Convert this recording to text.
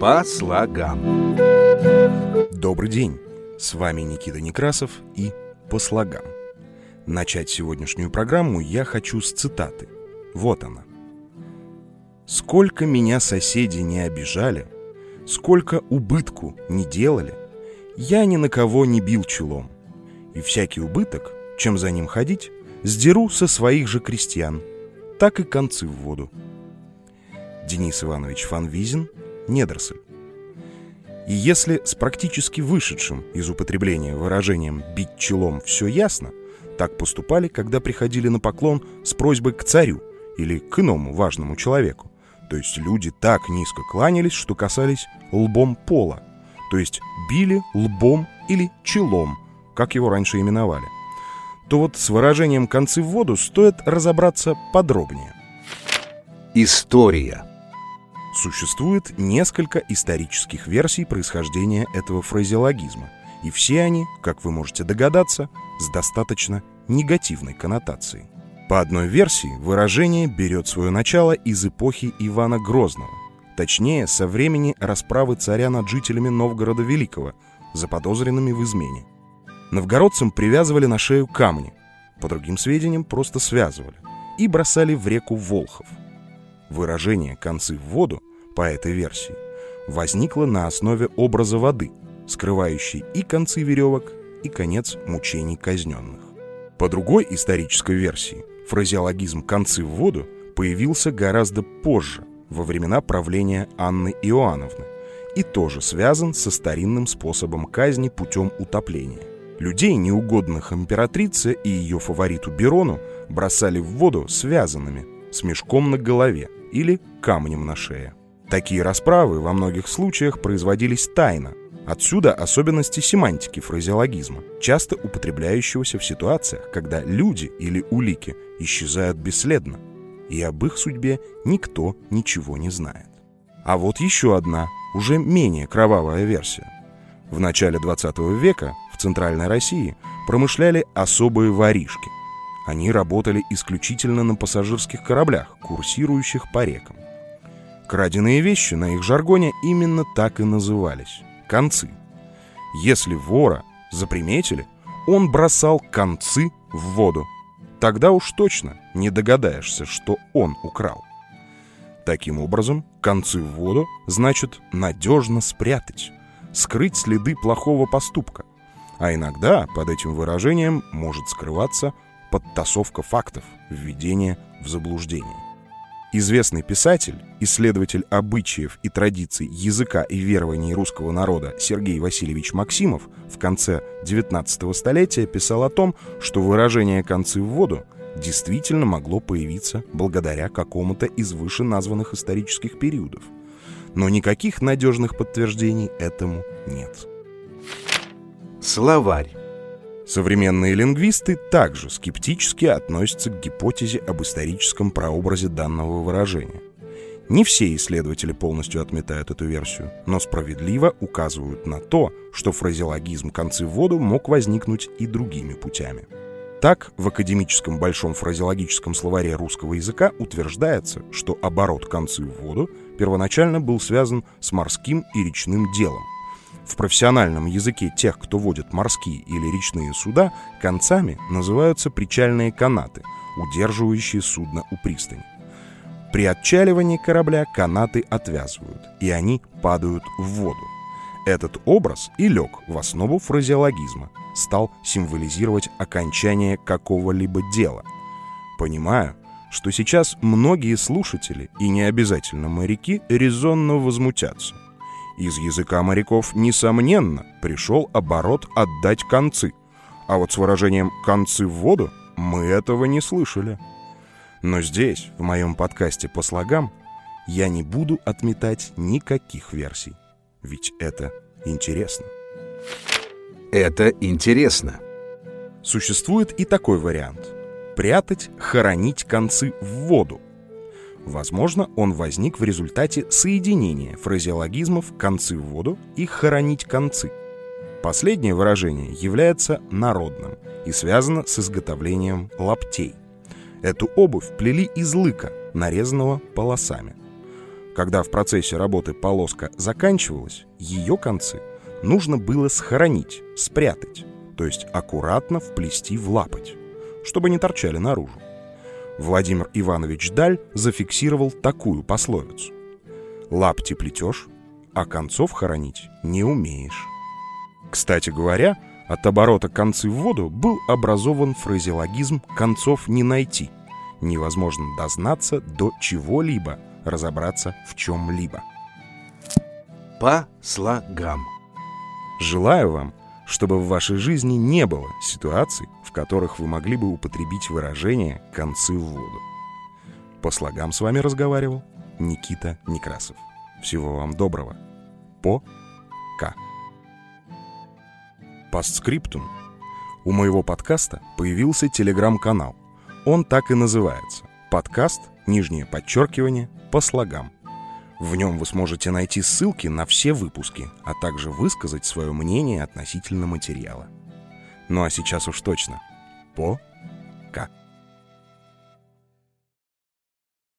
По слогам. Добрый день! С вами Никита Некрасов и «По слогам». Начать сегодняшнюю программу я хочу с цитаты. Вот она. «Сколько меня соседи не обижали, сколько убытку не делали, я ни на кого не бил челом, и всякий убыток, чем за ним ходить, сдеру со своих же крестьян, так и концы в воду». Денис Иванович Фанвизин, недоросль. И если с практически вышедшим из употребления выражением «бить челом» все ясно, так поступали, когда приходили на поклон с просьбой к царю или к иному важному человеку. То есть люди так низко кланялись, что касались лбом пола. То есть били лбом или челом, как его раньше именовали. То вот с выражением «концы в воду» стоит разобраться подробнее. История. Существует несколько исторических версий происхождения этого фразеологизма, и все они, как вы можете догадаться, с достаточно негативной коннотацией. По одной версии выражение берет свое начало из эпохи Ивана Грозного, точнее, со времени расправы царя над жителями Новгорода Великого, заподозренными в измене. Новгородцам привязывали на шею камни, по другим сведениям просто связывали, и бросали в реку Волхов. Выражение «концы в воду» по этой версии, возникла на основе образа воды, скрывающей и концы веревок, и конец мучений казненных. По другой исторической версии, фразеологизм «концы в воду» появился гораздо позже, во времена правления Анны Иоанновны, и тоже связан со старинным способом казни путем утопления. Людей, неугодных императрице и ее фавориту Берону, бросали в воду связанными, с мешком на голове или камнем на шее. Такие расправы во многих случаях производились тайно. Отсюда особенности семантики фразеологизма, часто употребляющегося в ситуациях, когда люди или улики исчезают бесследно, и об их судьбе никто ничего не знает. А вот еще одна, уже менее кровавая версия. В начале 20 века в Центральной России промышляли особые воришки. Они работали исключительно на пассажирских кораблях, курсирующих по рекам. Краденые вещи на их жаргоне именно так и назывались – концы. Если вора заприметили, он бросал концы в воду. Тогда уж точно не догадаешься, что он украл. Таким образом, концы в воду значит надежно спрятать, скрыть следы плохого поступка. А иногда под этим выражением может скрываться подтасовка фактов, введение в заблуждение. Известный писатель, исследователь обычаев и традиций языка и верований русского народа Сергей Васильевич Максимов в конце XIX столетия писал о том, что выражение «концы в воду» действительно могло появиться благодаря какому-то из вышеназванных исторических периодов. Но никаких надежных подтверждений этому нет. Словарь. Современные лингвисты также скептически относятся к гипотезе об историческом прообразе данного выражения. Не все исследователи полностью отметают эту версию, но справедливо указывают на то, что фразеологизм «концы в воду» мог возникнуть и другими путями. Так, в академическом большом фразеологическом словаре русского языка утверждается, что оборот «концы в воду» первоначально был связан с морским и речным делом – в профессиональном языке тех, кто водит морские или речные суда, концами называются причальные канаты, удерживающие судно у пристани. При отчаливании корабля канаты отвязывают, и они падают в воду. Этот образ и лег в основу фразеологизма, стал символизировать окончание какого-либо дела. Понимаю, что сейчас многие слушатели, и не обязательно моряки, резонно возмутятся – из языка моряков, несомненно, пришел оборот «отдать концы». А вот с выражением «концы в воду» мы этого не слышали. Но здесь, в моем подкасте по слогам, я не буду отметать никаких версий. Ведь это интересно. Это интересно. Существует и такой вариант. Прятать, хоронить концы в воду. Возможно, он возник в результате соединения фразеологизмов «концы в воду» и «хоронить концы». Последнее выражение является народным и связано с изготовлением лаптей. Эту обувь плели из лыка, нарезанного полосами. Когда в процессе работы полоска заканчивалась, ее концы нужно было схоронить, спрятать, то есть аккуратно вплести в лапоть, чтобы не торчали наружу. Владимир Иванович Даль зафиксировал такую пословицу. «Лапти плетешь, а концов хоронить не умеешь». Кстати говоря, от оборота «концы в воду» был образован фразеологизм «концов не найти». Невозможно дознаться до чего-либо, разобраться в чем-либо. По слогам. Желаю вам, чтобы в вашей жизни не было ситуаций, в которых вы могли бы употребить выражение «концы в воду». По слогам с вами разговаривал Никита Некрасов. Всего вам доброго. По К. Постскриптум. У моего подкаста появился телеграм-канал. Он так и называется. Подкаст, нижнее подчеркивание, по слогам. В нем вы сможете найти ссылки на все выпуски, а также высказать свое мнение относительно материала. Ну а сейчас уж точно. По-ка.